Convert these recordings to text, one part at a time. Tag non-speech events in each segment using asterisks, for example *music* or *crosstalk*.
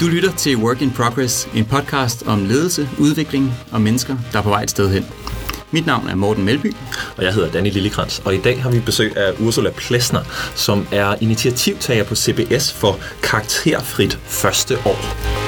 Du lytter til Work in Progress, en podcast om ledelse, udvikling og mennesker, der er på vej et sted hen. Mit navn er Morten Melby. Og jeg hedder Danny Lillekrantz, og i dag har vi besøg af Ursula Plesner, som er initiativtager på CBS for karakterfrit første år.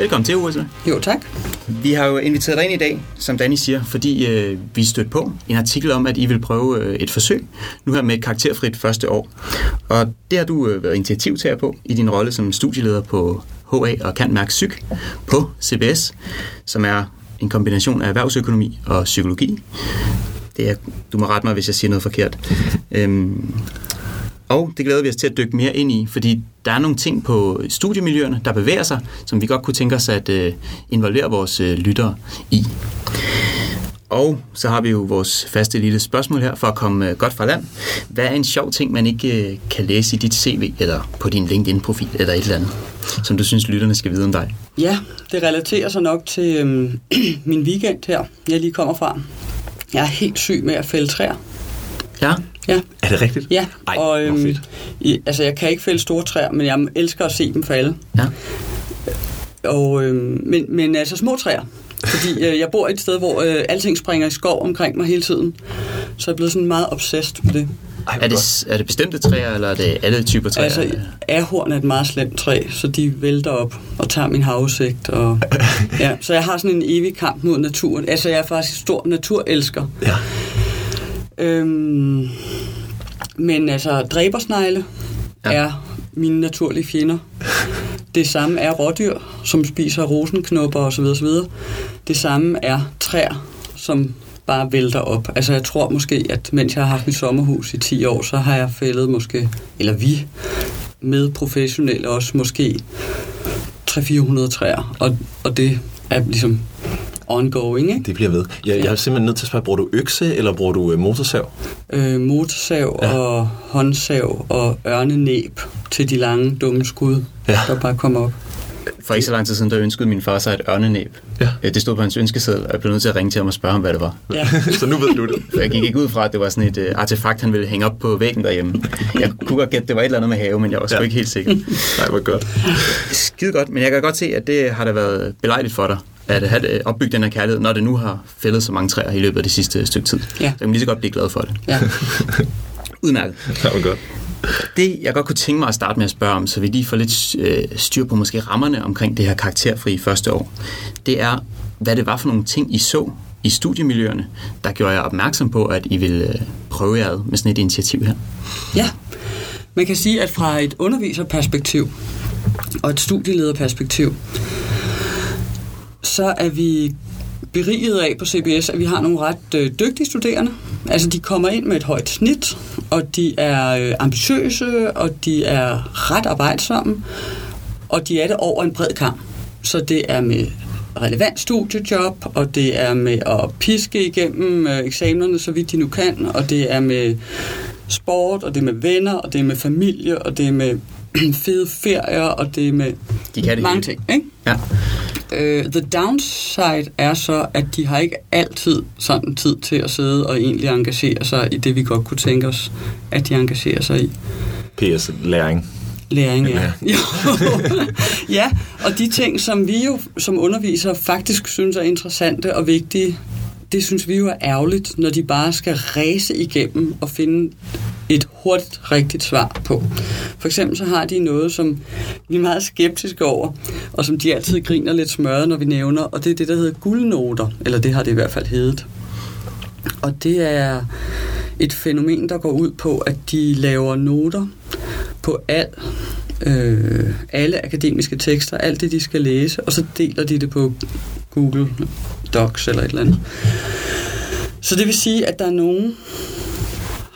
Velkommen til, Ursula. Jo, tak. Vi har jo inviteret dig ind i dag, som Danny siger, fordi øh, vi stødt på en artikel om, at I vil prøve øh, et forsøg, nu her med et karakterfrit første år. Og det har du øh, været initiativtager på i din rolle som studieleder på HA og Kant Mærk Psyk på CBS, som er en kombination af erhvervsøkonomi og psykologi. Det er, du må rette mig, hvis jeg siger noget forkert. øhm, og det glæder vi os til at dykke mere ind i, fordi der er nogle ting på studiemiljøerne, der bevæger sig, som vi godt kunne tænke os at øh, involvere vores øh, lyttere i. Og så har vi jo vores faste lille spørgsmål her for at komme øh, godt fra land. Hvad er en sjov ting, man ikke øh, kan læse i dit CV eller på din LinkedIn-profil eller et eller andet, som du synes, lytterne skal vide om dig? Ja, det relaterer sig nok til øhm, *clears throat* min weekend her, jeg lige kommer fra. Jeg er helt syg med at fælde træer. Ja, Ja, Er det rigtigt? ja. Ej, og, øhm, fedt. i, altså, jeg kan ikke fælde store træer, men jeg elsker at se dem falde. ja. Og, øhm, men, men altså små træer. Fordi *laughs* øh, jeg bor et sted, hvor øh, alting springer i skov omkring mig hele tiden. Så jeg er blevet sådan meget obsessed med det. Ej, Er det, er det bestemte træer, eller er det alle typer træer? Altså, ahorn er et meget slemt træ, så de vælter op og tager min havudsigt. Og, *laughs* ja, så jeg har sådan en evig kamp mod naturen. Altså, jeg er faktisk stor naturelsker. Ja. Øhm, men altså, dræbersnegle Ja. er mine naturlige fjender. Det samme er rådyr, som spiser rosenknopper osv. osv. Det samme er træer, som bare vælter op. Altså jeg tror måske, at mens jeg har haft mit sommerhus i 10 år, så har jeg fældet måske, eller vi, med professionelle også måske 300-400 træer. Og, og det er ligesom ongoing, ikke? Det bliver ved. Jeg, jeg er simpelthen nødt til at spørge, bruger du økse, eller bruger du øh, motorsav? øh, motorsav ja. og håndsav og ørnenæb til de lange, dumme skud, Ja. ja. der bare kommer op. For ikke så lang tid siden, der ønskede min far sig et ørnenæb. Ja. Øh, Det stod på hans ønskeseddel, og jeg blev nødt til at ringe til ham og spørge ham, hvad det var. Ja. *laughs* Så nu ved du det. Jeg gik ikke ud fra, at det var sådan et uh, artefakt, han ville hænge op på væggen derhjemme. Jeg kunne godt gætte, det var et eller andet med have, men jeg var sgu Ja. ikke helt sikker. Nej, hvor godt. Skide godt, men jeg kan godt se, at det har da været belejligt for dig, at have øh, opbygget den her kærlighed, når det nu har fældet så mange træer i løbet af det sidste stykke tid. Ja. Så kan man lige så godt blive glad for det. Ja. *laughs* Udmærket. Ja, hvor godt. Det, jeg godt kunne tænke mig at starte med at spørge om, så vi lige får lidt øh, styr på måske rammerne omkring det her karakterfri første år, det er, hvad det var for nogle ting, I så i studiemiljøerne, der gjorde jer opmærksom på, at I ville øh, prøve jer med sådan et initiativ her. ja. Man kan sige, at fra et underviserperspektiv og et studielederperspektiv, så er vi beriget af på CBS, at vi har nogle ret øh, dygtige studerende. Altså, de kommer ind med et højt snit, og de er øh, ambitiøse, og de er ret arbejdsomme, og de er det over en bred kamp. Så det er med relevant studiejob, og det er med at piske igennem øh, eksamenerne, så vidt de nu kan, og det er med sport, og det er med venner, og det er med familie, og det er med *clears throat* fede ferier, og det er med De kan det mange hele. ting. Ikke? Ja. Uh, the downside er så, at de har ikke altid sådan tid til at sidde og egentlig engagere sig i det, vi godt kunne tænke os, at de engagerer sig i. PS læring. Læring, ja. Ja. *laughs* Ja, og de ting, som vi jo som undervisere faktisk synes er interessante og vigtige, det synes vi jo er ærgerligt, når de bare skal ræse igennem og finde et hurtigt, rigtigt svar på. For eksempel så har de noget, som vi er meget skeptiske over, og som de altid griner lidt smørret, når vi nævner, og det er det, der hedder guldnoter, eller det har det i hvert fald heddet. Og det er et fænomen, der går ud på, at de laver noter på al, øh, alle akademiske tekster, alt det, de skal læse, og så deler de det på Google Docs eller et eller andet. Så det vil sige, at der er nogen,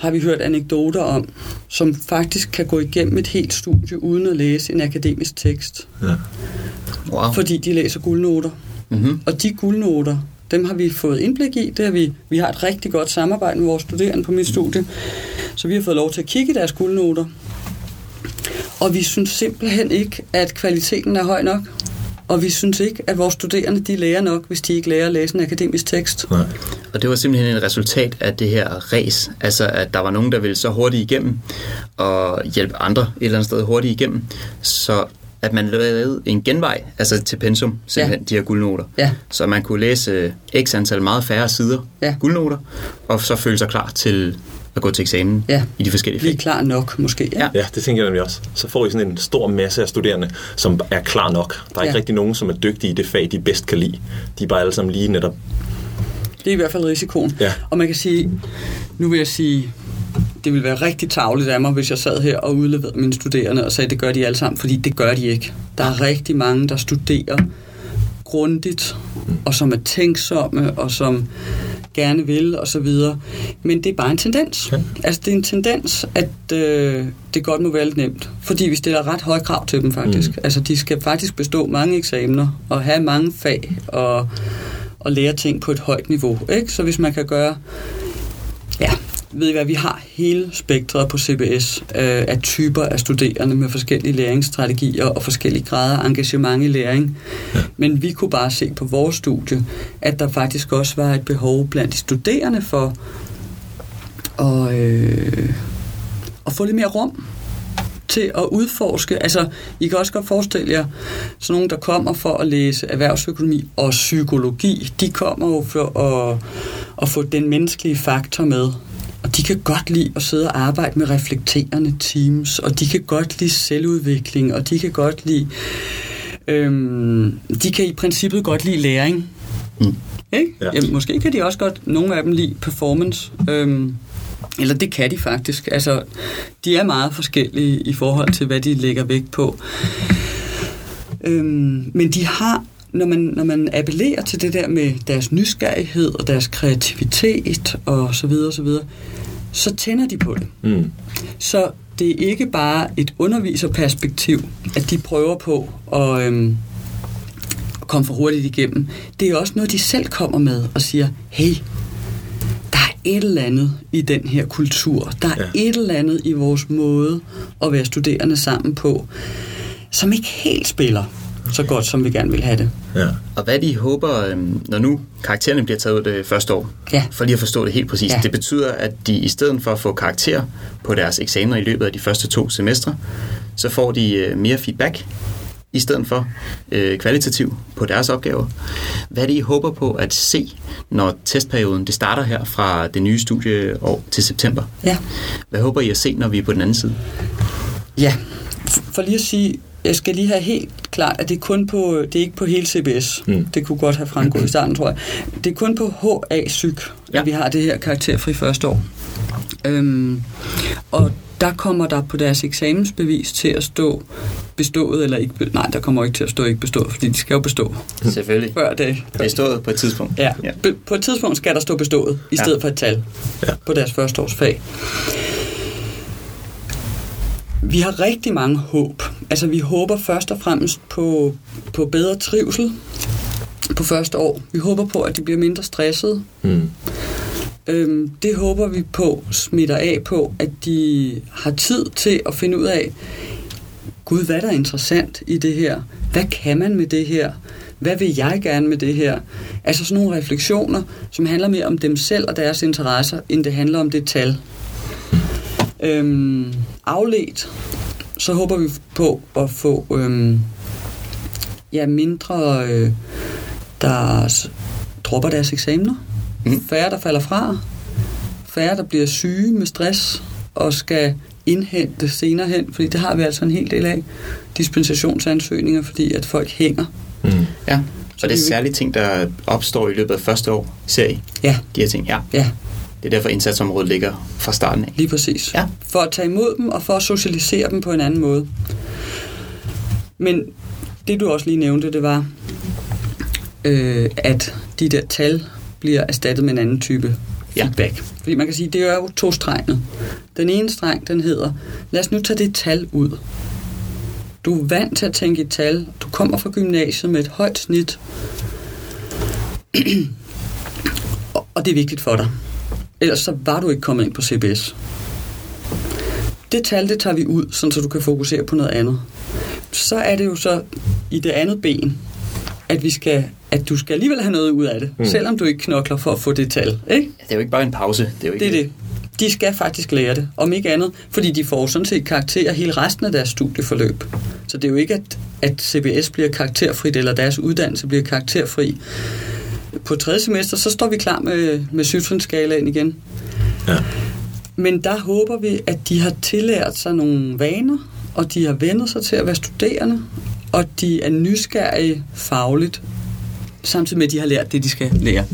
har vi hørt anekdoter om, som faktisk kan gå igennem et helt studie uden at læse en akademisk tekst, Ja. Wow. fordi de læser guldnoter. Mm-hmm. Og de guldnoter, dem har vi fået indblik i. Det har vi, vi har et rigtig godt samarbejde med vores studerende på mit studie. Så vi har fået lov til at kigge i deres guldnoter. Og vi synes simpelthen ikke, at kvaliteten er høj nok. Og vi synes ikke, at vores studerende de lærer nok, hvis de ikke lærer at læse en akademisk tekst. Nej. Og det var simpelthen et resultat af det her race, altså at der var nogen, der ville så hurtigt igennem og hjælpe andre et eller andet sted hurtigt igennem, så at man lavede en genvej, altså til pensum, simpelthen ja. de her guldnoter. Ja. Så man kunne læse x antal meget færre sider Ja. guldnoter, og så føle sig klar til at gå til eksamen Ja. i de forskellige fag. klar nok, måske. Ja. Ja, det tænker jeg nemlig også. Så får I sådan en stor masse af studerende, som er klar nok. Der er ikke Ja. rigtig nogen, som er dygtige i det fag, de bedst kan lide. De er bare alle sammen lige netop. Det er i hvert fald risikoen. Ja. Og man kan sige, nu vil jeg sige, det ville være rigtig tavligt af mig, hvis jeg sad her og udleverede mine studerende og sagde, det gør de alle sammen, fordi det gør de ikke. Der er rigtig mange, der studerer grundigt, og som er tænksomme, og som gerne vil, og så videre. Men det er bare en tendens. Ja. Altså, det er en tendens, at øh, det godt må være lidt nemt. Fordi vi stiller ret høje krav til dem, faktisk. Mm. Altså, de skal faktisk bestå mange eksamener, og have mange fag, og, og lære ting på et højt niveau. Ikke? Så hvis man kan gøre... Ja, ved I hvad, vi har hele spektret på CBS øh, af typer af studerende med forskellige læringsstrategier og forskellige grader af engagement i læring. Ja. Men vi kunne bare se på vores studie, at der faktisk også var et behov blandt de studerende for at, øh, at få lidt mere rum til at udforske. Altså, I kan også godt forestille jer, sådan nogen, der kommer for at læse erhvervsøkonomi og psykologi, de kommer jo for at, at få den menneskelige faktor med. Og de kan godt lide at sidde og arbejde med reflekterende teams, og de kan godt lide selvudvikling, og de kan godt lide... Øhm, de kan i princippet godt lide læring. Mm. Ikke? Ja. Jamen, måske kan de også godt, nogle af dem lide performance. Øhm, eller det kan de faktisk. Altså, de er meget forskellige i forhold til, hvad de lægger vægt på. Øhm, men de har, når man, når man appellerer til det der med deres nysgerrighed og deres kreativitet og så videre, og så videre, så tænder de på det. Mm. Så det er ikke bare et underviserperspektiv, at de prøver på at, øhm, komme for hurtigt igennem. Det er også noget, de selv kommer med og siger, hey, et eller andet i den her kultur. Der er Ja. et eller andet i vores måde at være studerende sammen på, som ikke helt spiller så godt, som vi gerne vil have det. Ja. Og hvad de håber, øhm, når nu karaktererne bliver taget ud det første år, Ja. for lige at forstå det helt præcist, Ja. det betyder, at de i stedet for at få karakter på deres eksamener i løbet af de første to semestre, så får de øh, mere feedback i stedet for øh, kvalitativ på deres opgaver. Hvad er det, I håber på at se, når testperioden det starter her fra det nye studieår til september? Ja. Hvad håber I at se, når vi er på den anden side? Ja, for lige at sige, jeg skal lige have helt klart, at det er kun på, det er ikke på hele CBS. Mm. Det kunne godt have fremgået i *clears throat* starten, tror jeg. Det er kun på HA Psyk, Ja. at vi har det her karakterfri første år. Øhm, og der kommer der på deres eksamensbevis til at stå bestået eller ikke Nej, der kommer ikke til at stå ikke bestået, fordi de skal jo bestå Selvfølgelig. før det. Det er stået på et tidspunkt. Ja. ja. ja. På et tidspunkt skal der stå bestået, i Ja. stedet for et tal Ja. på deres første års fag. Vi har rigtig mange håb. Altså, vi håber først og fremmest på, på bedre trivsel på første år. Vi håber på, at de bliver mindre stressede. Mm. Øhm, det håber vi på smitter af på, at de har tid til at finde ud af, Gud, hvad der er interessant i det her? Hvad kan man med det her? Hvad vil jeg gerne med det her? Altså sådan nogle refleksioner, som handler mere om dem selv og deres interesser, end det handler om det tal. Øhm, afledt, så håber vi på at få øhm, ja, mindre, øh, der dropper deres eksamener. Mm. Færre, der falder fra. Færre, der bliver syge med stress og skal indhente senere hen, fordi det har vi altså en hel del af. Dispensationsansøgninger, fordi at folk hænger. Mm. ja. Så Og det er særlige ting, der opstår i løbet af første år, ser I? Ja, De her ting, ja. ja, Det er derfor indsatsområdet ligger fra starten af. lige præcis. Ja. For at tage imod dem og for at socialisere dem på en anden måde. Men det du også lige nævnte, det var, øh, at de der tal bliver erstattet med en anden type Ja. feedback. Fordi man kan sige, det er jo to stregnet. Den ene streng, den hedder, lad os nu tage det tal ud. Du er vant til at tænke i tal. Du kommer fra gymnasiet med et højt snit. Og- og det er vigtigt for dig. Ellers så var du ikke kommet ind på CBS. Det tal, det tager vi ud, sådan så du kan fokusere på noget andet. Så er det jo så i det andet ben, at, vi skal, at du skal alligevel have noget ud af det, mm. selvom du ikke knokler for at få det tal. Ikke? Det er jo ikke bare en pause. Det er, jo ikke Det er det. De skal faktisk lære det, om ikke andet, fordi de får sådan set karakterer hele resten af deres studieforløb. Så det er jo ikke, at, at CBS bliver karakterfrit, eller deres uddannelse bliver karakterfri. På tredje semester, så står vi klar med, med syvtrinsskalaen igen. Ja. Men der håber vi, at de har tillært sig nogle vaner, og de har vendt sig til at være studerende, og de er nysgerrige fagligt, samtidig med, at de har lært det, de skal lære.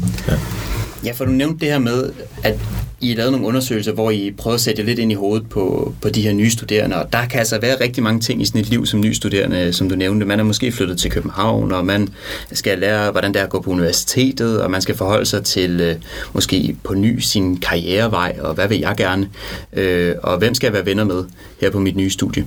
Ja, for du nævnte det her med, at I lavede nogle undersøgelser, hvor I prøvede at sætte lidt ind i hovedet på, på de her nye studerende, og der kan altså være rigtig mange ting i sådan et liv som ny studerende, som du nævnte. Man er måske flyttet til København, og man skal lære, hvordan det er at gå på universitetet, og man skal forholde sig til øh, måske på ny sin karrierevej, og hvad vil jeg gerne, øh, og hvem skal jeg være venner med her på mit nye studie.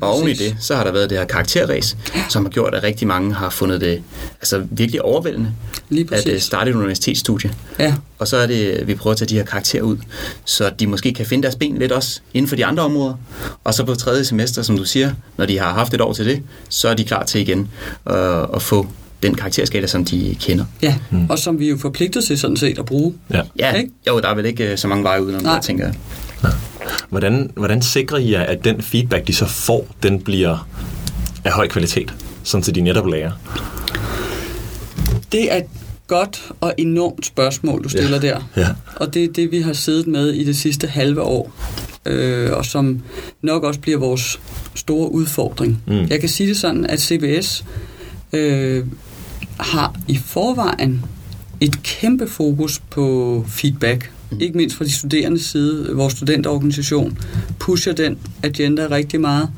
Og oven i det, så har der været det her karakterræs, som har gjort, at rigtig mange har fundet det altså virkelig overvældende Lige at øh, starte et universitetsstudie. Ja, Og så er det, vi prøver at tage de her karakterer ud, så de måske kan finde deres ben lidt også inden for de andre områder. Og så på tredje semester, som du siger, når de har haft et år til det, så er de klar til igen øh, at få den karakterskala, som de kender. ja. Mm. og som vi er jo forpligtet til sådan set at bruge. Ja. Ja, Ikke? jo, der er vel ikke øh, så mange veje udenom, Nej. tænker jeg. Hvordan, hvordan sikrer I jer, at den feedback, de så får, den bliver af høj kvalitet, sådan så de netop lærer? Det er godt og enormt spørgsmål, du stiller Ja. der. *laughs* Ja. Og det er det, vi har siddet med i det sidste halve år. Øh, og som nok også bliver vores store udfordring. Mm. Jeg kan sige det sådan, at CBS øh, har i forvejen et kæmpe fokus på feedback. Mm. Ikke mindst fra de studerendes side. Vores studenterorganisation pusher den agenda rigtig meget.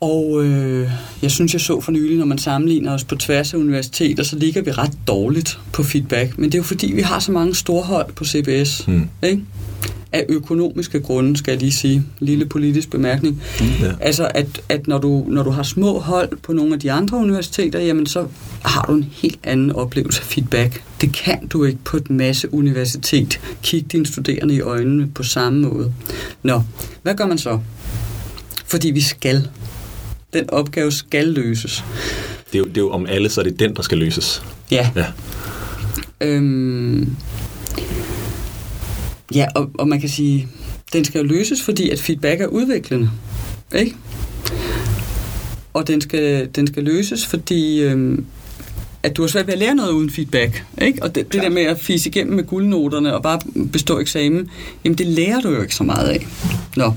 Og øh, jeg synes, jeg så for nylig, når man sammenligner os på tværs af universiteter, så ligger vi ret dårligt på feedback. Men det er jo fordi, vi har så mange store hold på CBS. Mm. Ikke? Af økonomiske grunde, skal jeg lige sige. Lille politisk bemærkning. Ja. Altså, at, at når, du, når du har små hold på nogle af de andre universiteter, jamen så har du en helt anden oplevelse af feedback. Det kan du ikke på et masse universitet. Kig dine studerende i øjnene på samme måde. Nå, hvad gør man så? Fordi vi skal. Den opgave skal løses. Det, er jo, det er jo om alle, så er det den, der skal løses. Ja. Ja. Øhm, ja, og, og man kan sige, den skal jo løses, fordi at feedback er udviklende. Ikke? Og den skal, den skal løses, fordi øhm, at du har svært ved at lære noget uden feedback. Ikke? Og det, det der med at fise igennem med guldnoterne og bare bestå eksamen, jamen det lærer du jo ikke så meget af. Nå.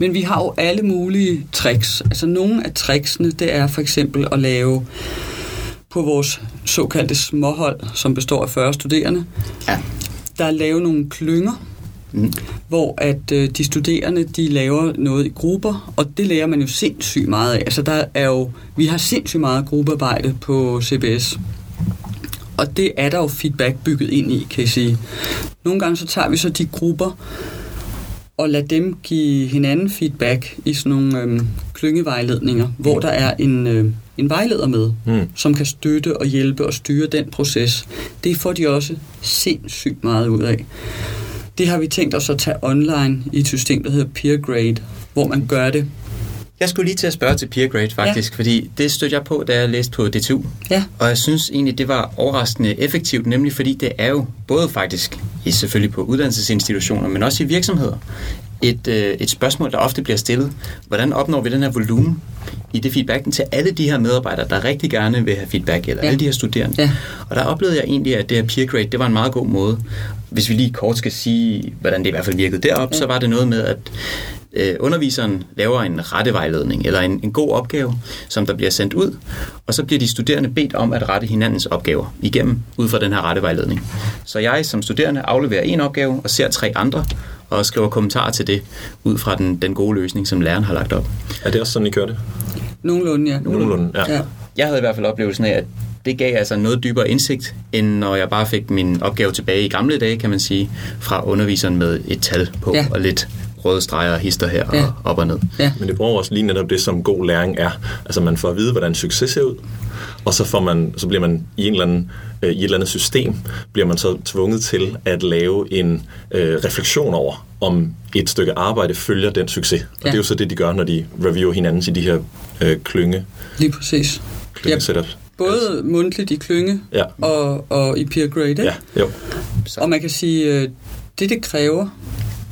Men vi har jo alle mulige tricks. Altså nogle af tricksene, det er for eksempel at lave på vores såkaldte småhold, som består af 40 studerende, Ja. der er lavet nogle klynger, Mm. hvor at øh, de studerende, de laver noget i grupper, og det lærer man jo sindssygt meget af. Altså der er jo, vi har sindssygt meget gruppearbejde på CBS. Og det er der jo feedback bygget ind i, kan jeg sige. Nogle gange så tager vi så de grupper, og lader dem give hinanden feedback i sådan nogle øhm, klyngevejledninger, hvor der er en, øh, en vejleder med, Mm. som kan støtte og hjælpe og styre den proces. Det får de også sindssygt meget ud af. Det har vi tænkt os at tage online i et system, der hedder PeerGrade, hvor man gør det. Jeg skulle lige til at spørge til peer grade faktisk, ja. fordi det stødte jeg på, da jeg læste på DTU. Ja, Og jeg synes egentlig, det var overraskende effektivt, nemlig fordi det er jo både faktisk, selvfølgelig på uddannelsesinstitutioner, men også i virksomheder, et, øh, et spørgsmål, der ofte bliver stillet. Hvordan opnår vi den her volumen i det feedbacken til alle de her medarbejdere, der rigtig gerne vil have feedback, eller Ja. alle de her studerende? Ja. Og der oplevede jeg egentlig, at det her peer grade, det var en meget god måde. Hvis vi lige kort skal sige, hvordan det i hvert fald virkede derop, ja. så var det noget med, at øh, underviseren laver en rettevejledning, eller en, en god opgave, som der bliver sendt ud, og så bliver de studerende bedt om at rette hinandens opgaver igennem, ud fra den her rettevejledning. Så jeg som studerende afleverer en opgave, og ser tre andre, og skriver kommentarer til det, ud fra den, den gode løsning, som læreren har lagt op. Er det også sådan, I gør det? nogenlunde, ja. Nogenlunde, ja. ja. Jeg havde i hvert fald oplevelsen af, at det gav altså noget dybere indsigt, end når jeg bare fik min opgave tilbage i gamle dage, kan man sige, fra underviseren med et tal på, Ja. ja. og lidt røde streger og hister her Ja. og op og ned. ja. Men det bruger også lige netop det, som god læring er. Altså man får at vide, hvordan succes ser ud, og så, får man, så bliver man i, en eller anden, øh, i et eller andet system, bliver man så tvunget til at lave en øh, refleksion over, om et stykke arbejde følger den succes. Og Ja. det er jo så det, de gør, når de reviewer hinanden i de her øh, klynge Lige præcis. klyngesetup. Både mundtligt i klynge Ja. og, og i peer grade, ikke? Ja, jo. Og man kan sige, øh, det det kræver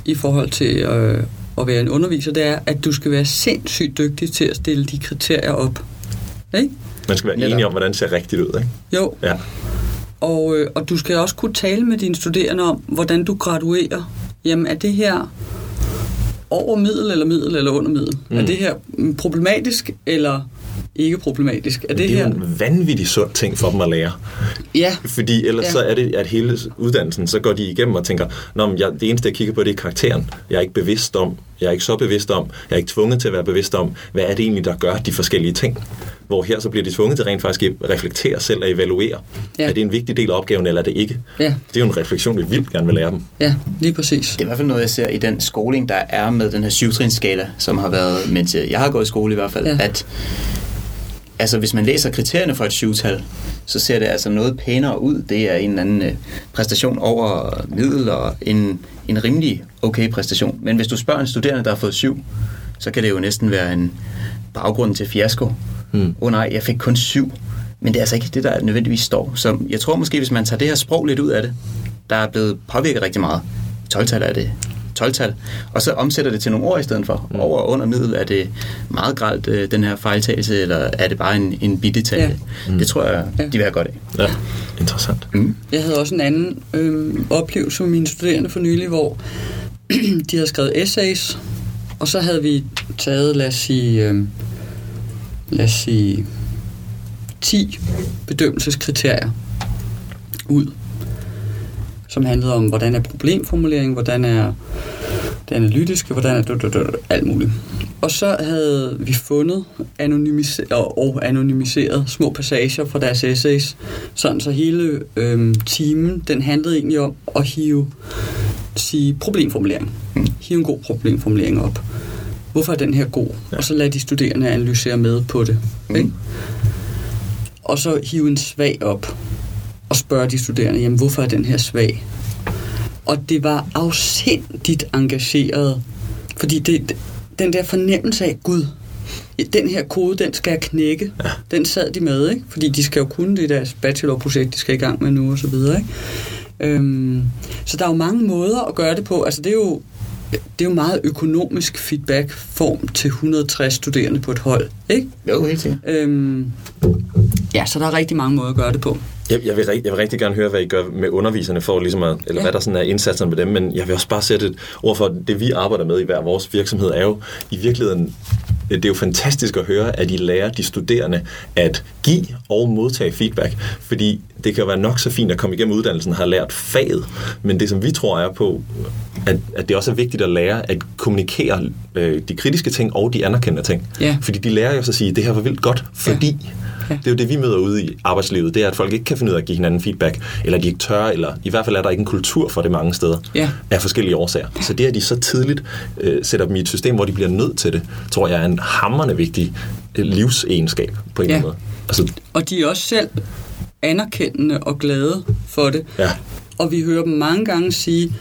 i forhold til øh, at være en underviser, det er, at du skal være sindssygt dygtig til at stille de kriterier op. Ikke? Man skal være Netop. enig om, hvordan det ser rigtigt ud, ikke? Jo, Ja. og, øh, og du skal også kunne tale med dine studerende om, hvordan du graduerer. Jamen, er det her over middel eller middel eller under middel? Mm. Er det her mm, problematisk eller ikke problematisk? Er det, Det er her... jo en vanvittig sund ting for dem at lære. Ja, Fordi ellers ja. så er det, at hele uddannelsen, så går de igennem og tænker, Nå, men jeg, det eneste, jeg kigger på, det er karakteren. Jeg er ikke bevidst om, jeg er ikke så bevidst om, jeg er ikke tvunget til at være bevidst om, hvad er det egentlig, der gør de forskellige ting. Hvor her så bliver de tvunget til rent faktisk at reflektere selv og evaluere. Ja. Er det en vigtig del af opgaven, eller er det ikke? ja, Det er jo en refleksion, vi vildt gerne vil lære dem. ja, lige præcis. Det er i hvert fald noget, jeg ser i den skoling, der er med den her syvtrinsskala, som har været, mens jeg har gået i skole i hvert fald, ja. at altså, hvis man læser kriterierne for et syvtal, så ser det altså noget pænere ud. Det er en eller anden øh, præstation over middel og en, en rimelig okay præstation. Men hvis du spørger en studerende, der har fået syv, så kan det jo næsten være en baggrund til fiasko. Åh Hmm. oh, nej, jeg fik kun syv. Men det er altså ikke det, der nødvendigvis står. Så jeg tror måske, hvis man tager det her sprog lidt ud af det, der er blevet påvirket rigtig meget. 12-tal er det 12-tal, og så omsætter det til nogle ord i stedet for. Mm. Over og under middel, er det meget gralt øh, den her fejltagelse, eller er det bare en, en bitte Ja. ja. mm. Det tror jeg, Ja. de vil have godt af. Ja, interessant. Mm. Jeg havde også en anden øh, oplevelse med mine studerende for nylig, hvor *clears throat* de havde skrevet essays, og så havde vi taget, lad os sige, øh, lad os sige 10 bedømmelseskriterier ud, som handlede om, hvordan er problemformulering, hvordan er det analytiske, hvordan er du, alt muligt. Og så havde vi fundet anonymiseret, og anonymiseret små passager fra deres essays, sådan så hele øhm, timen, den handlede egentlig om at hive sige, problemformulering. Hive en god problemformulering op. Hvorfor er den her god? Ja. Og så lad de studerende analysere med på det. Mm. Ikke? Og så hive en svag op og spørge de studerende, jamen hvorfor er den her svag? Og det var afsindigt engageret, fordi det, den der fornemmelse af, Gud, den her kode, den skal jeg knække. Ja. Den sad de med, ikke? Fordi de skal jo kunne det i deres bachelorprojekt, de skal i gang med nu og så videre, ikke? Øhm, så der er jo mange måder at gøre det på. Altså det er jo, det er jo meget økonomisk feedback-form til 160 studerende på et hold, ikke? Jo, helt. Øhm, ja, så der er rigtig mange måder at gøre det på. Jeg, jeg, vil, jeg vil rigtig gerne høre, hvad I gør med underviserne for ligesom at, eller ja. hvad der sådan er indsatserne med dem, men jeg vil også bare sætte et ord for, at det vi arbejder med i hver vores virksomhed er jo i virkeligheden, det er jo fantastisk at høre, at I lærer de studerende at give og modtage feedback, fordi det kan være nok så fint at komme igennem uddannelsen og have lært faget, men det som vi tror er på, at, at det også er vigtigt at lære at kommunikere øh, de kritiske ting og de anerkendende ting. Ja. Fordi de lærer jo så at sige, det her var vildt godt, fordi Ja. Ja. Det er jo det, vi møder ude i arbejdslivet. Det er, at folk ikke kan finde ud af at give hinanden feedback, eller de ikke tør, eller i hvert fald er der ikke en kultur for det mange steder, Ja. af forskellige årsager. Så det, at de så tidligt øh, sætter dem i et system, hvor de bliver nødt til det, tror jeg er en hammerende vigtig øh, livsegenskab på en Ja. eller anden måde. Altså, Og de er også selv anerkendende og glade for det. ja, Og vi hører dem mange gange sige,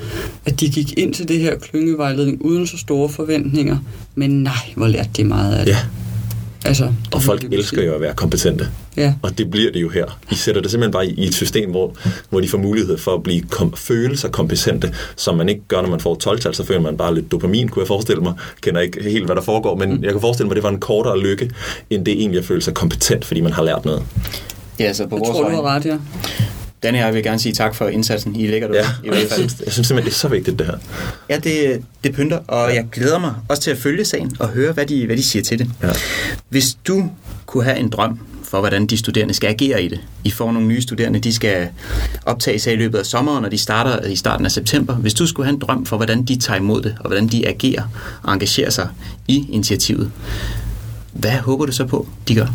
at de gik ind til det her klyngevejledning uden så store forventninger. Men nej, hvor lærte de meget af det. ja. Altså, Og folk elsker jo at være kompetente. Ja, Og det bliver det jo her. I sætter det simpelthen bare i et system, hvor, hvor de får mulighed for at blive kom, føle sig kompetente, som man ikke gør, når man får 12 så føler man bare lidt dopamin, kunne jeg forestille mig. Kender ikke helt, hvad der foregår, men Mm. jeg kan forestille mig, at det var en kortere lykke, end det egentlig at føle sig kompetent, fordi man har lært noget. Ja, så på jeg vores tror, du har ret, ja. Danne, jeg vil gerne sige tak for indsatsen. I lægger det Ja, i hvert jeg fald. synes, jeg synes simpelthen, det er så vigtigt, det her. Ja, det, det pynter, og jeg glæder mig også til at følge sagen og høre, hvad de, hvad de siger til det. Ja. Hvis du kunne have en drøm for, hvordan de studerende skal agere i det. I får nogle nye studerende, de skal optage sig i løbet af sommeren, og de starter i starten af september. Hvis du skulle have en drøm for, hvordan de tager imod det, og hvordan de agerer og engagerer sig i initiativet, hvad håber du så på, de gør?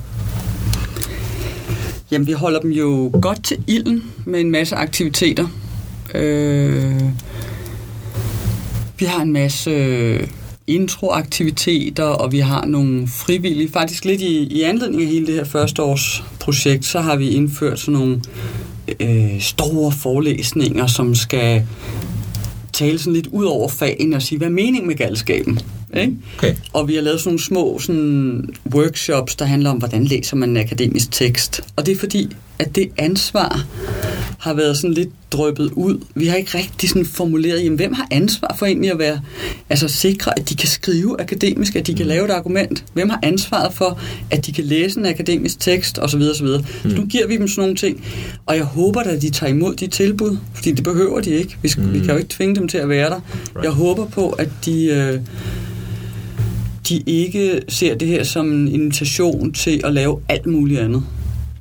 Jamen, vi holder dem jo godt til ilden med en masse aktiviteter. Øh, vi har en masse introaktiviteter, og vi har nogle frivillige. Faktisk lidt i, i anledning af hele det her første års projekt, så har vi indført sådan nogle øh, store forelæsninger, som skal tale sådan lidt ud over fagen og sige, hvad er meningen med galskaben? Ikke? Okay. Og vi har lavet sådan nogle små sådan, workshops, der handler om, hvordan læser man en akademisk tekst. Og det er fordi, at det ansvar har været sådan lidt drøbet ud. Vi har ikke rigtig sådan formuleret, jamen, hvem har ansvar for egentlig at være, altså sikre, at de kan skrive akademisk, at de kan lave et argument? Hvem har ansvaret for, at de kan læse en akademisk tekst, osv. osv. Mm. Så nu giver vi dem sådan nogle ting, og jeg håber at de tager imod de tilbud, fordi det behøver de ikke. Vi, mm. vi kan jo ikke tvinge dem til at være der. Right. Jeg håber på, at de... Øh, de ikke ser det her som en invitation til at lave alt muligt andet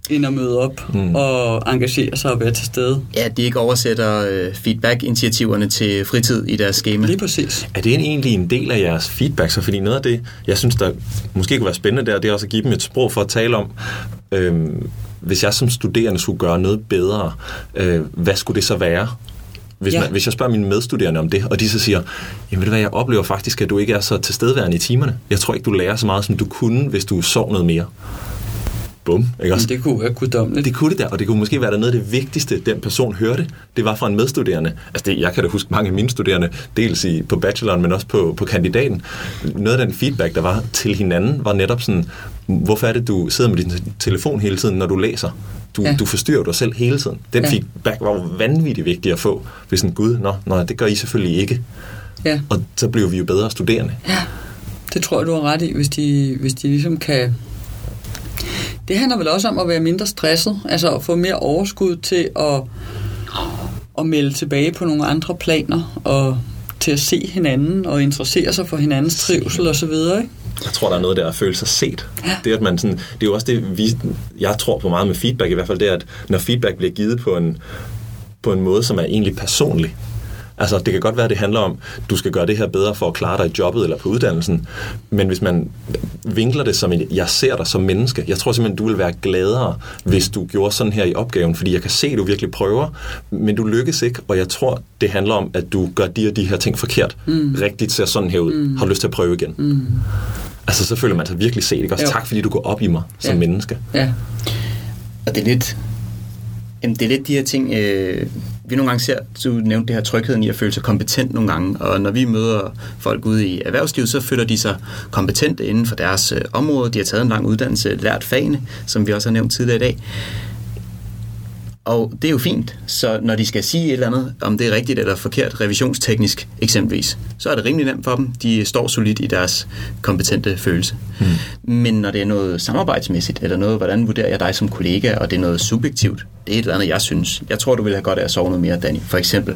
end at møde op mm. og engagere sig og være til stede. Ja, de ikke oversætter øh, feedback-initiativerne til fritid i deres schema. Lige præcis. Er det egentlig en del af jeres feedback? Så fordi noget af det, jeg synes, der måske kunne være spændende der, det er også at give dem et sprog for at tale om, øhm, hvis jeg som studerende skulle gøre noget bedre, øh, hvad skulle det så være? Hvis, ja. man, hvis jeg spørger mine medstuderende om det, og de så siger, jamen ved du hvad, jeg oplever faktisk, at du ikke er så tilstedeværende i timerne. Jeg tror ikke, du lærer så meget, som du kunne, hvis du sov noget mere. Bum, ikke også? Det kunne være guddommeligt. Det kunne det der, og det kunne måske være der noget af det vigtigste, den person hørte. Det var fra en medstuderende. Altså det, jeg kan da huske mange af mine studerende, dels i, på bacheloren, men også på, på kandidaten. Noget af den feedback, der var til hinanden, var netop sådan, hvorfor er det, du sidder med din telefon hele tiden, når du læser? Du, ja. du forstyrrer dig selv hele tiden. Den ja. feedback var vanvittigt vigtig at få. Hvis en gud, nå, nå, det gør I selvfølgelig ikke. Ja. Og så bliver vi jo bedre studerende. Ja, det tror jeg, du har ret i, hvis de, hvis de ligesom kan... Det handler vel også om at være mindre stresset, altså at få mere overskud til at, at melde tilbage på nogle andre planer, og til at se hinanden og interessere sig for hinandens trivsel osv., ikke? Jeg tror, der er noget der at føle sig set. Ja. Det, at man sådan, det er jo også det, vi, jeg tror på meget med feedback, i hvert fald det, at når feedback bliver givet på en, på en måde, som er egentlig personlig, Altså, det kan godt være, at det handler om, du skal gøre det her bedre for at klare dig i jobbet eller på uddannelsen. Men hvis man vinkler det som en, jeg ser dig som menneske, jeg tror simpelthen, du vil være gladere, hvis du gjorde sådan her i opgaven, fordi jeg kan se, at du virkelig prøver, men du lykkes ikke, og jeg tror, det handler om, at du gør de og de her ting forkert. Mm. Rigtigt ser sådan her ud. Mm. Har lyst til at prøve igen. Mm. Altså, så føler man sig virkelig set. Ikke? Også jo. tak, fordi du går op i mig som ja. menneske. Ja. Og det er lidt, jamen det er lidt de her ting, øh, vi nogle gange ser, du nævnte det her trygheden i at føle sig kompetent nogle gange, og når vi møder folk ude i erhvervslivet, så føler de sig kompetente inden for deres øh, område. De har taget en lang uddannelse, lært fagene, som vi også har nævnt tidligere i dag. Og det er jo fint, så når de skal sige et eller andet, om det er rigtigt eller forkert revisionsteknisk eksempelvis, så er det rimelig nemt for dem. De står solidt i deres kompetente følelse. Mm. Men når det er noget samarbejdsmæssigt, eller noget, hvordan vurderer jeg dig som kollega, og det er noget subjektivt, det er et eller andet, jeg synes. Jeg tror, du vil have godt af at sove noget mere, Danny, for eksempel.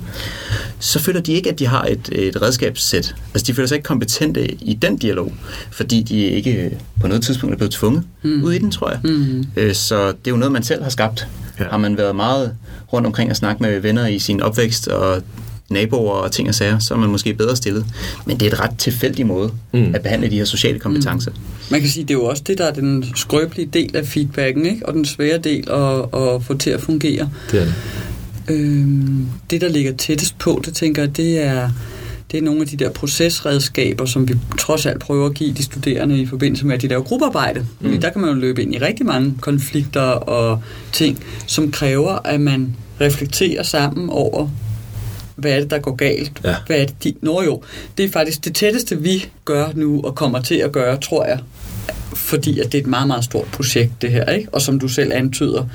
Så føler de ikke, at de har et, et redskabssæt. Altså, de føler sig ikke kompetente i den dialog, fordi de ikke på noget tidspunkt er blevet tvunget mm. ud i den, tror jeg. Mm. Så det er jo noget, man selv har skabt. Ja. Har man været meget rundt omkring og snakke med venner i sin opvækst og naboer og ting og sager, så er man måske bedre stillet. Men det er et ret tilfældig måde mm. at behandle de her sociale kompetencer. Mm. Man kan sige, det er jo også det, der er den skrøbelige del af feedbacken, ikke? og den svære del at, at få til at fungere. Det er det. Øhm, det, der ligger tættest på, det tænker jeg, det er, det er nogle af de der procesredskaber, som vi trods alt prøver at give de studerende i forbindelse med, at de laver gruppearbejde. Mm. Der kan man jo løbe ind i rigtig mange konflikter og ting, som kræver, at man reflekterer sammen over, hvad er det, der går galt? Ja. Hvad er det, de... Nå jo, det er faktisk det tætteste, vi gør nu og kommer til at gøre, tror jeg, fordi at det er et meget, meget stort projekt, det her. Ikke? Og som du selv antyder,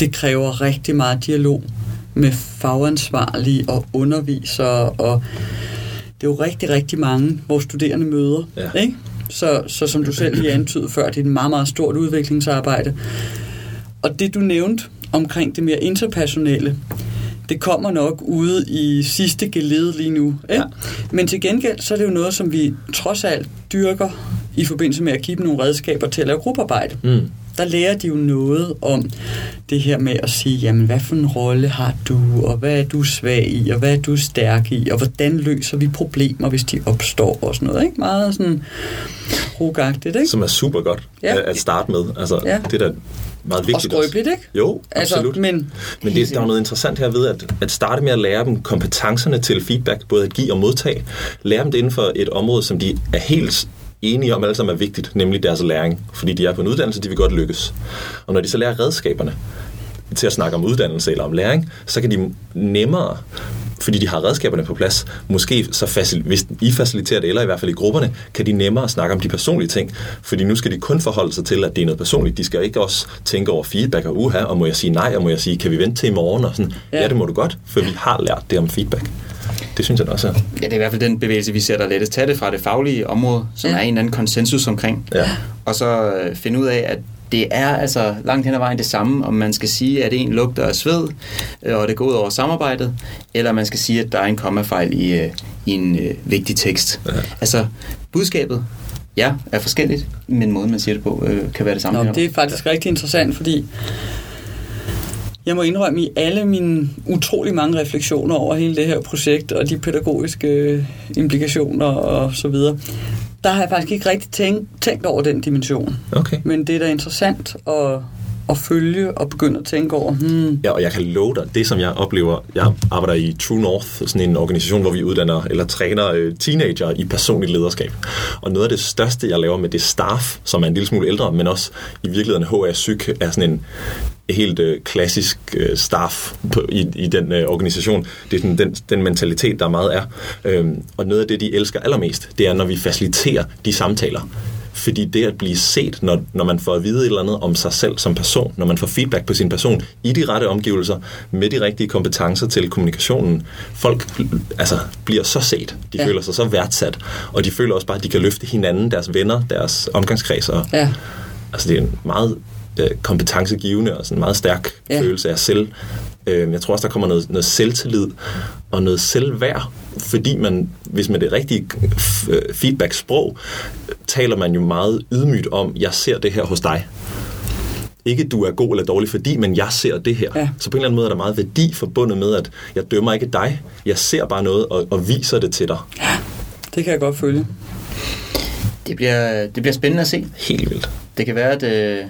det kræver rigtig meget dialog med fagansvarlige og undervisere, og det er jo rigtig, rigtig mange, vores studerende møder. Ja. Ikke? Så, så som du selv lige antydede før, det er et meget, meget stort udviklingsarbejde. Og det du nævnte omkring det mere interpersonelle, det kommer nok ude i sidste geled lige nu. Ikke? Ja. Men til gengæld, så er det jo noget, som vi trods alt dyrker i forbindelse med at give dem nogle redskaber til at lave gruppearbejde. Mm. Der lærer de jo noget om det her med at sige, jamen hvad for en rolle har du, og hvad er du svag i, og hvad er du stærk i, og hvordan løser vi problemer, hvis de opstår, og sådan noget. Ikke? Meget sådan rugagtigt, ikke? Som er super godt ja. at starte med. Altså, ja. det der meget vigtigt. Og skrøbeligt, ikke? Jo, altså, absolut. Men, men det, der er noget interessant her ved at, at starte med at lære dem kompetencerne til feedback, både at give og modtage. Lære dem det inden for et område, som de er helt enige om alle sammen er vigtigt, nemlig deres læring. Fordi de er på en uddannelse, de vil godt lykkes. Og når de så lærer redskaberne til at snakke om uddannelse eller om læring, så kan de nemmere fordi de har redskaberne på plads, måske så facil, hvis I faciliterer det, eller i hvert fald i grupperne, kan de nemmere snakke om de personlige ting. Fordi nu skal de kun forholde sig til, at det er noget personligt. De skal ikke også tænke over feedback og uha, og må jeg sige nej, og må jeg sige, kan vi vente til i morgen? Og sådan, ja. ja, det må du godt, for vi har lært det om feedback. Det synes jeg også er. Ja, det er i hvert fald den bevægelse, vi sætter lettest. Tag det fra det faglige område, som ja. er en eller anden konsensus omkring. Ja. Og så øh, finde ud af, at det er altså langt hen ad vejen det samme, om man skal sige, at en lugter af sved, øh, og det går ud over samarbejdet, eller man skal sige, at der er en kommafejl i, øh, i en øh, vigtig tekst. Ja. Altså, budskabet ja, er forskelligt, men måden, man siger det på, øh, kan være det samme. Nå, det er faktisk rigtig interessant, fordi jeg må indrømme i alle mine utrolig mange refleksioner over hele det her projekt og de pædagogiske implikationer og så videre, der har jeg faktisk ikke rigtig tænkt, tænkt over den dimension. Okay. Men det er da interessant at, at følge og begynde at tænke over. Hmm. Ja, og jeg kan love dig, det som jeg oplever, jeg arbejder i True North, sådan en organisation, hvor vi uddanner eller træner øh, teenager i personligt lederskab. Og noget af det største, jeg laver med det staff, som er en lille smule ældre, men også i virkeligheden HR Psyk, er sådan en helt øh, klassisk øh, staff på, i, i den øh, organisation. Det er sådan den, den mentalitet, der meget er. Øhm, og noget af det, de elsker allermest, det er, når vi faciliterer de samtaler. Fordi det at blive set, når, når man får at vide et eller andet om sig selv som person, når man får feedback på sin person i de rette omgivelser, med de rigtige kompetencer til kommunikationen, folk altså, bliver så set. De ja. føler sig så værdsat, og de føler også bare, at de kan løfte hinanden, deres venner, deres omgangskredser. Ja. Altså det er en meget øh, kompetencegivende og sådan en meget stærk ja. følelse af selv. Øh, jeg tror også, der kommer noget, noget selvtillid og noget selvværd, fordi man, hvis man det rigtige øh, feedback-sprog, taler man jo meget ydmygt om, jeg ser det her hos dig ikke du er god eller dårlig, fordi, men jeg ser det her. Ja. Så på en eller anden måde er der meget værdi forbundet med, at jeg dømmer ikke dig, jeg ser bare noget og, og viser det til dig. Ja, det kan jeg godt følge. Det bliver, det bliver spændende at se. Helt vildt. Det kan være, at øh,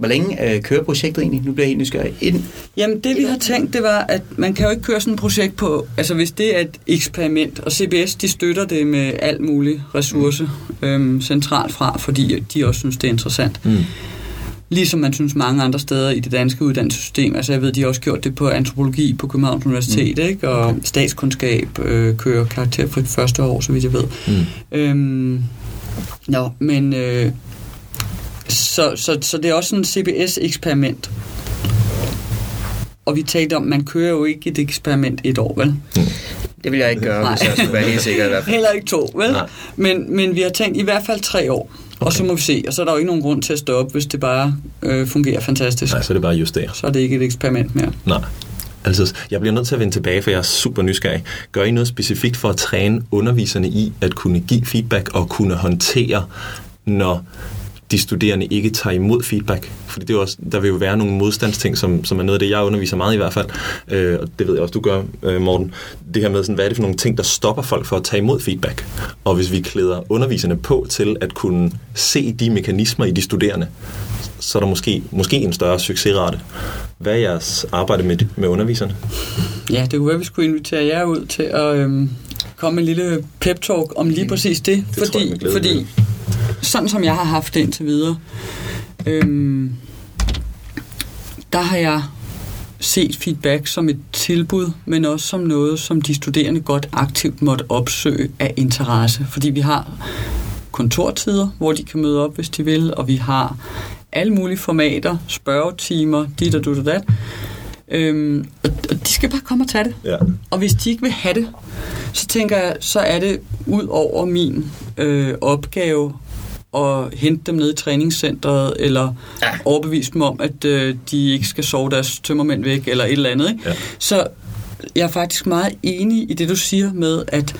hvor længe øh, kører projektet egentlig? Nu bliver jeg helt nysgerrig. Inden. Jamen det vi har tænkt, det var, at man kan jo ikke køre sådan et projekt på, altså hvis det er et eksperiment, og CBS de støtter det med alt muligt ressource mm. øhm, centralt fra, fordi de også synes, det er interessant. Mm. Ligesom man synes mange andre steder i det danske uddannelsessystem. Altså jeg ved, de har også gjort det på antropologi på Københavns Universitet, mm. ikke? og okay. statskundskab øh, kører karakterfrit første år, så vidt jeg ved. Mm. Øhm, Nå, men øh, så, så, så det er også sådan en CBS-eksperiment. Og vi talte om, man kører jo ikke et eksperiment et år, vel? Mm. Det vil jeg ikke gøre, Nej. hvis jeg skulle være helt sikker i hvert fald. Heller ikke to, vel? Men, men vi har tænkt i hvert fald tre år. Okay. Og så må vi se. Og så er der jo ikke nogen grund til at stoppe, hvis det bare øh, fungerer fantastisk. Nej, så er det bare justere. Så er det ikke et eksperiment mere. Nej. Altså, jeg bliver nødt til at vende tilbage, for jeg er super nysgerrig. Gør I noget specifikt for at træne underviserne i at kunne give feedback og kunne håndtere, når de studerende ikke tager imod feedback. Fordi det er også, der vil jo være nogle modstandsting, som, som er noget af det, jeg underviser meget i hvert fald. Øh, og det ved jeg også, du gør, øh, Morten. Det her med, sådan, hvad er det for nogle ting, der stopper folk for at tage imod feedback? Og hvis vi klæder underviserne på til at kunne se de mekanismer i de studerende, så er der måske, måske en større succesrate. Hvad er jeres arbejde med, med underviserne? Ja, det kunne være, at vi skulle invitere jer ud til at øhm, komme med en lille pep-talk om lige præcis det. det fordi, jeg, fordi sådan som jeg har haft det indtil videre, øhm, der har jeg set feedback som et tilbud, men også som noget, som de studerende godt aktivt måtte opsøge af interesse. Fordi vi har kontortider, hvor de kan møde op, hvis de vil, og vi har alle mulige formater, spørgetimer, dit og dut og dat. Øhm, og, de skal bare komme og tage det. Ja. Og hvis de ikke vil have det, så tænker jeg, så er det ud over min øh, opgave at hente dem ned i træningscenteret, eller ja. overbevise dem om, at øh, de ikke skal sove deres tømmermænd væk, eller et eller andet. Ikke? Ja. Så jeg er faktisk meget enig i det, du siger med, at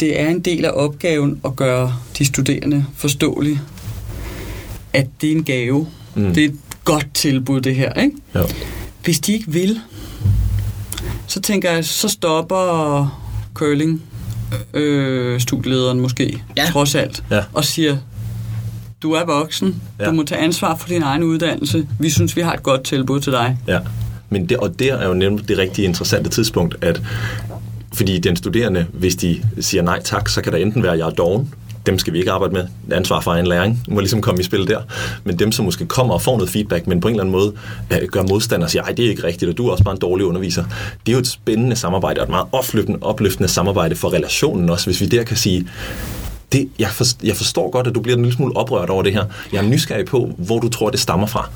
det er en del af opgaven at gøre de studerende forståelige, at det er en gave. Mm. Det er et godt tilbud, det her. Ikke? Ja. Hvis de ikke vil, så tænker jeg, så stopper curling øh, studielederen måske, ja. trods alt, ja. og siger, du er voksen, ja. du må tage ansvar for din egen uddannelse, vi synes, vi har et godt tilbud til dig. Ja, men det, og det er jo nemlig det rigtig interessante tidspunkt, at fordi den studerende, hvis de siger nej tak, så kan der enten være, at jeg er doven, dem skal vi ikke arbejde med. Ansvar for egen læring må ligesom komme i spil der. Men dem, som måske kommer og får noget feedback, men på en eller anden måde øh, gør modstand og siger, ej, det er ikke rigtigt, og du er også bare en dårlig underviser. Det er jo et spændende samarbejde, og et meget opløftende, opløftende samarbejde for relationen også, hvis vi der kan sige, det, jeg, for, jeg forstår godt, at du bliver en lille smule oprørt over det her. Jeg er nysgerrig på, hvor du tror, det stammer fra.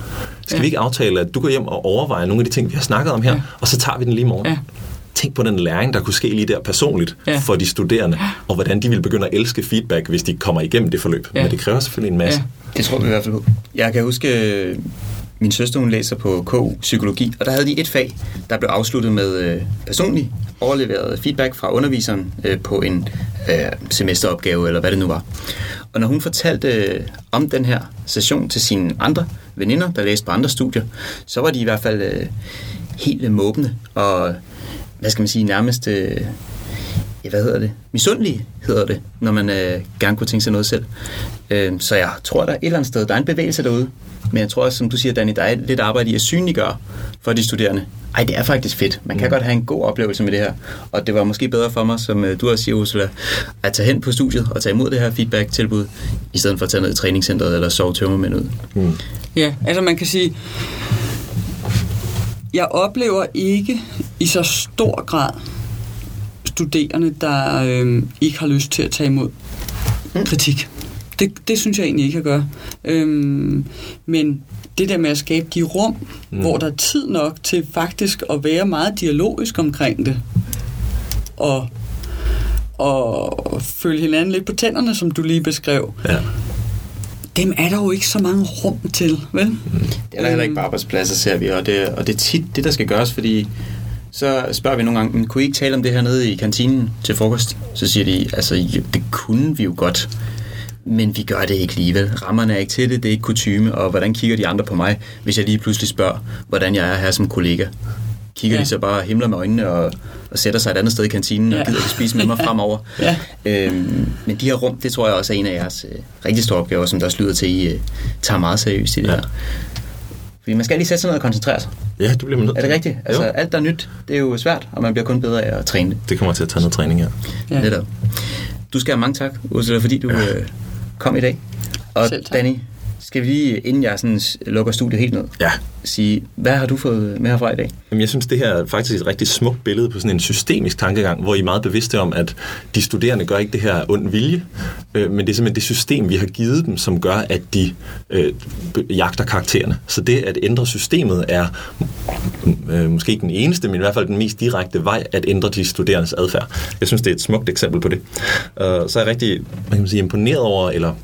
Skal ja. vi ikke aftale, at du går hjem og overvejer nogle af de ting, vi har snakket om her, ja. og så tager vi den lige i morgen? Ja. Tænk på den læring, der kunne ske lige der personligt ja. for de studerende, ja. og hvordan de vil begynde at elske feedback, hvis de kommer igennem det forløb. Ja. Men det kræver selvfølgelig en masse. Ja. Det tror vi i hvert fald på. Jeg kan huske, min søster hun læser på KU Psykologi, og der havde de et fag, der blev afsluttet med øh, personlig overleveret feedback fra underviseren øh, på en øh, semesteropgave, eller hvad det nu var. Og når hun fortalte øh, om den her session til sine andre veninder, der læste på andre studier, så var de i hvert fald øh, helt måbende og, hvad skal man sige, nærmest... Øh, ja, hvad hedder det? Misundelige hedder det, når man øh, gerne kunne tænke sig noget selv. Øh, så jeg tror, der er et eller andet sted, der er en bevægelse derude, men jeg tror også, som du siger, Danny, der er lidt arbejde i at synliggøre for de studerende. Ej, det er faktisk fedt. Man kan mm. godt have en god oplevelse med det her. Og det var måske bedre for mig, som øh, du også siger, Ursula, at tage hen på studiet og tage imod det her feedback-tilbud, i stedet for at tage ned i træningscenteret eller sove tømmermænd ud. Mm. Ja, altså man kan sige, jeg oplever ikke i så stor grad studerende, der øh, ikke har lyst til at tage imod mm. kritik. Det, det synes jeg egentlig ikke, at gøre. Øhm, men det der med at skabe de rum, mm. hvor der er tid nok til faktisk at være meget dialogisk omkring det, og, og følge hinanden lidt på tænderne, som du lige beskrev. Ja. Dem er der jo ikke så mange rum til, vel? Mm. Det er der heller ikke på arbejdspladser, ser vi, og det, og det er tit det, der skal gøres, fordi så spørger vi nogle gange, men kunne I ikke tale om det her nede i kantinen til frokost? Så siger de, altså det kunne vi jo godt, men vi gør det ikke alligevel. Rammerne er ikke til det, det er ikke kutyme, og hvordan kigger de andre på mig, hvis jeg lige pludselig spørger, hvordan jeg er her som kollega? Kigger ja. de så bare himler med øjnene og, og sætter sig et andet sted i kantinen ja. og gider ikke spise med mig *laughs* fremover? ja. øhm, men de her rum, det tror jeg også er en af jeres øh, rigtig store opgaver, som der også lyder til, at I øh, tager meget seriøst i det ja. her. Fordi man skal lige sætte sig ned og koncentrere sig. Ja, det bliver man nødt Er det rigtigt? Altså, jo. alt der er nyt, det er jo svært, og man bliver kun bedre af at træne det. Det kommer til at tage noget træning, ja. ja. Netop. Du skal have mange tak, Ursula, fordi du ja. øh, kom i dag. Og Danny, skal vi lige, inden jeg sådan lukker studiet helt ned, ja. sige, hvad har du fået med herfra i dag? Jamen, jeg synes, det her er faktisk et rigtig smukt billede på sådan en systemisk tankegang, hvor I er meget bevidste om, at de studerende gør ikke det her ond vilje, øh, men det er simpelthen det system, vi har givet dem, som gør, at de øh, jagter karaktererne. Så det at ændre systemet er øh, måske ikke den eneste, men i hvert fald den mest direkte vej at ændre de studerendes adfærd. Jeg synes, det er et smukt eksempel på det. Uh, så er jeg rigtig man kan sige, imponeret over, eller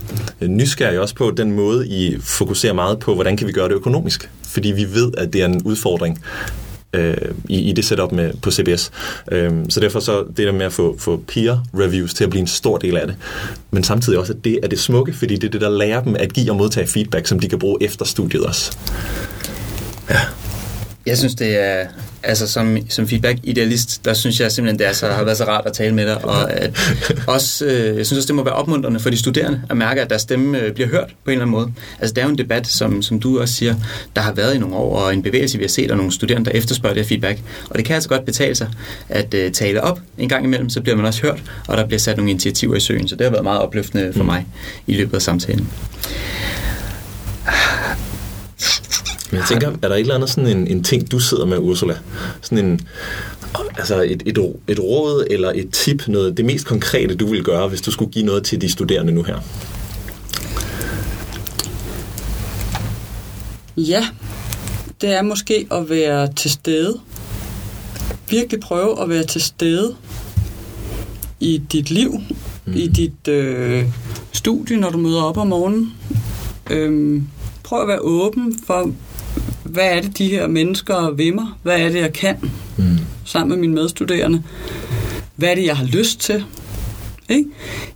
nysgerrig også på den måde, i fokuserer meget på, hvordan kan vi gøre det økonomisk. Fordi vi ved, at det er en udfordring øh, i, i det setup med, på CBS. Øh, så derfor så det der med at få, få peer reviews til at blive en stor del af det. Men samtidig også, at det er det smukke, fordi det er det, der lærer dem at give og modtage feedback, som de kan bruge efter studiet også. Ja. Jeg synes, det er, altså som, som feedback-idealist, der synes jeg simpelthen, det er så, har været så rart at tale med dig, og at *laughs* også, øh, jeg synes også, det må være opmuntrende for de studerende at mærke, at deres stemme øh, bliver hørt på en eller anden måde. Altså det er jo en debat, som, som du også siger, der har været i nogle år, og en bevægelse, vi har set, og nogle studerende, der efterspørger det her feedback. Og det kan altså godt betale sig at øh, tale op en gang imellem, så bliver man også hørt, og der bliver sat nogle initiativer i søen, så det har været meget opløftende for mm. mig i løbet af samtalen. Men jeg tænker, er der et eller andet sådan en, en ting, du sidder med, Ursula? Sådan en, altså et, et, et råd eller et tip, noget, det mest konkrete, du vil gøre, hvis du skulle give noget til de studerende nu her? Ja, det er måske at være til stede. Virkelig prøve at være til stede i dit liv, mm. i dit øh, studie, når du møder op om morgenen. Øhm, prøv at være åben for, hvad er det, de her mennesker vil mig? Hvad er det, jeg kan mm. sammen med mine medstuderende? Hvad er det, jeg har lyst til? Ikke?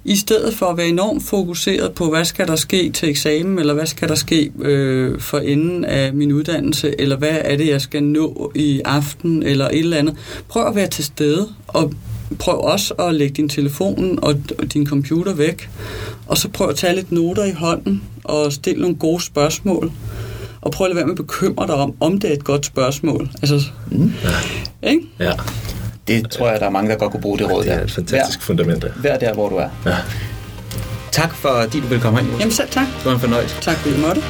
I stedet for at være enormt fokuseret på, hvad skal der ske til eksamen, eller hvad skal der ske øh, for enden af min uddannelse, eller hvad er det, jeg skal nå i aften, eller et eller andet. Prøv at være til stede, og prøv også at lægge din telefon og, og din computer væk, og så prøv at tage lidt noter i hånden, og stille nogle gode spørgsmål og prøv at lade være med at bekymre dig om, om det er et godt spørgsmål. Altså, mm. ja. Ikke? Ja. Det tror jeg, der er mange, der godt kunne bruge det råd. Det er et fantastisk vær, fundament. Vær der, hvor du er. Ja. tak, fordi du vil komme ind. Jamen selv tak. Det var en fornøjelse. Tak fordi du måtte.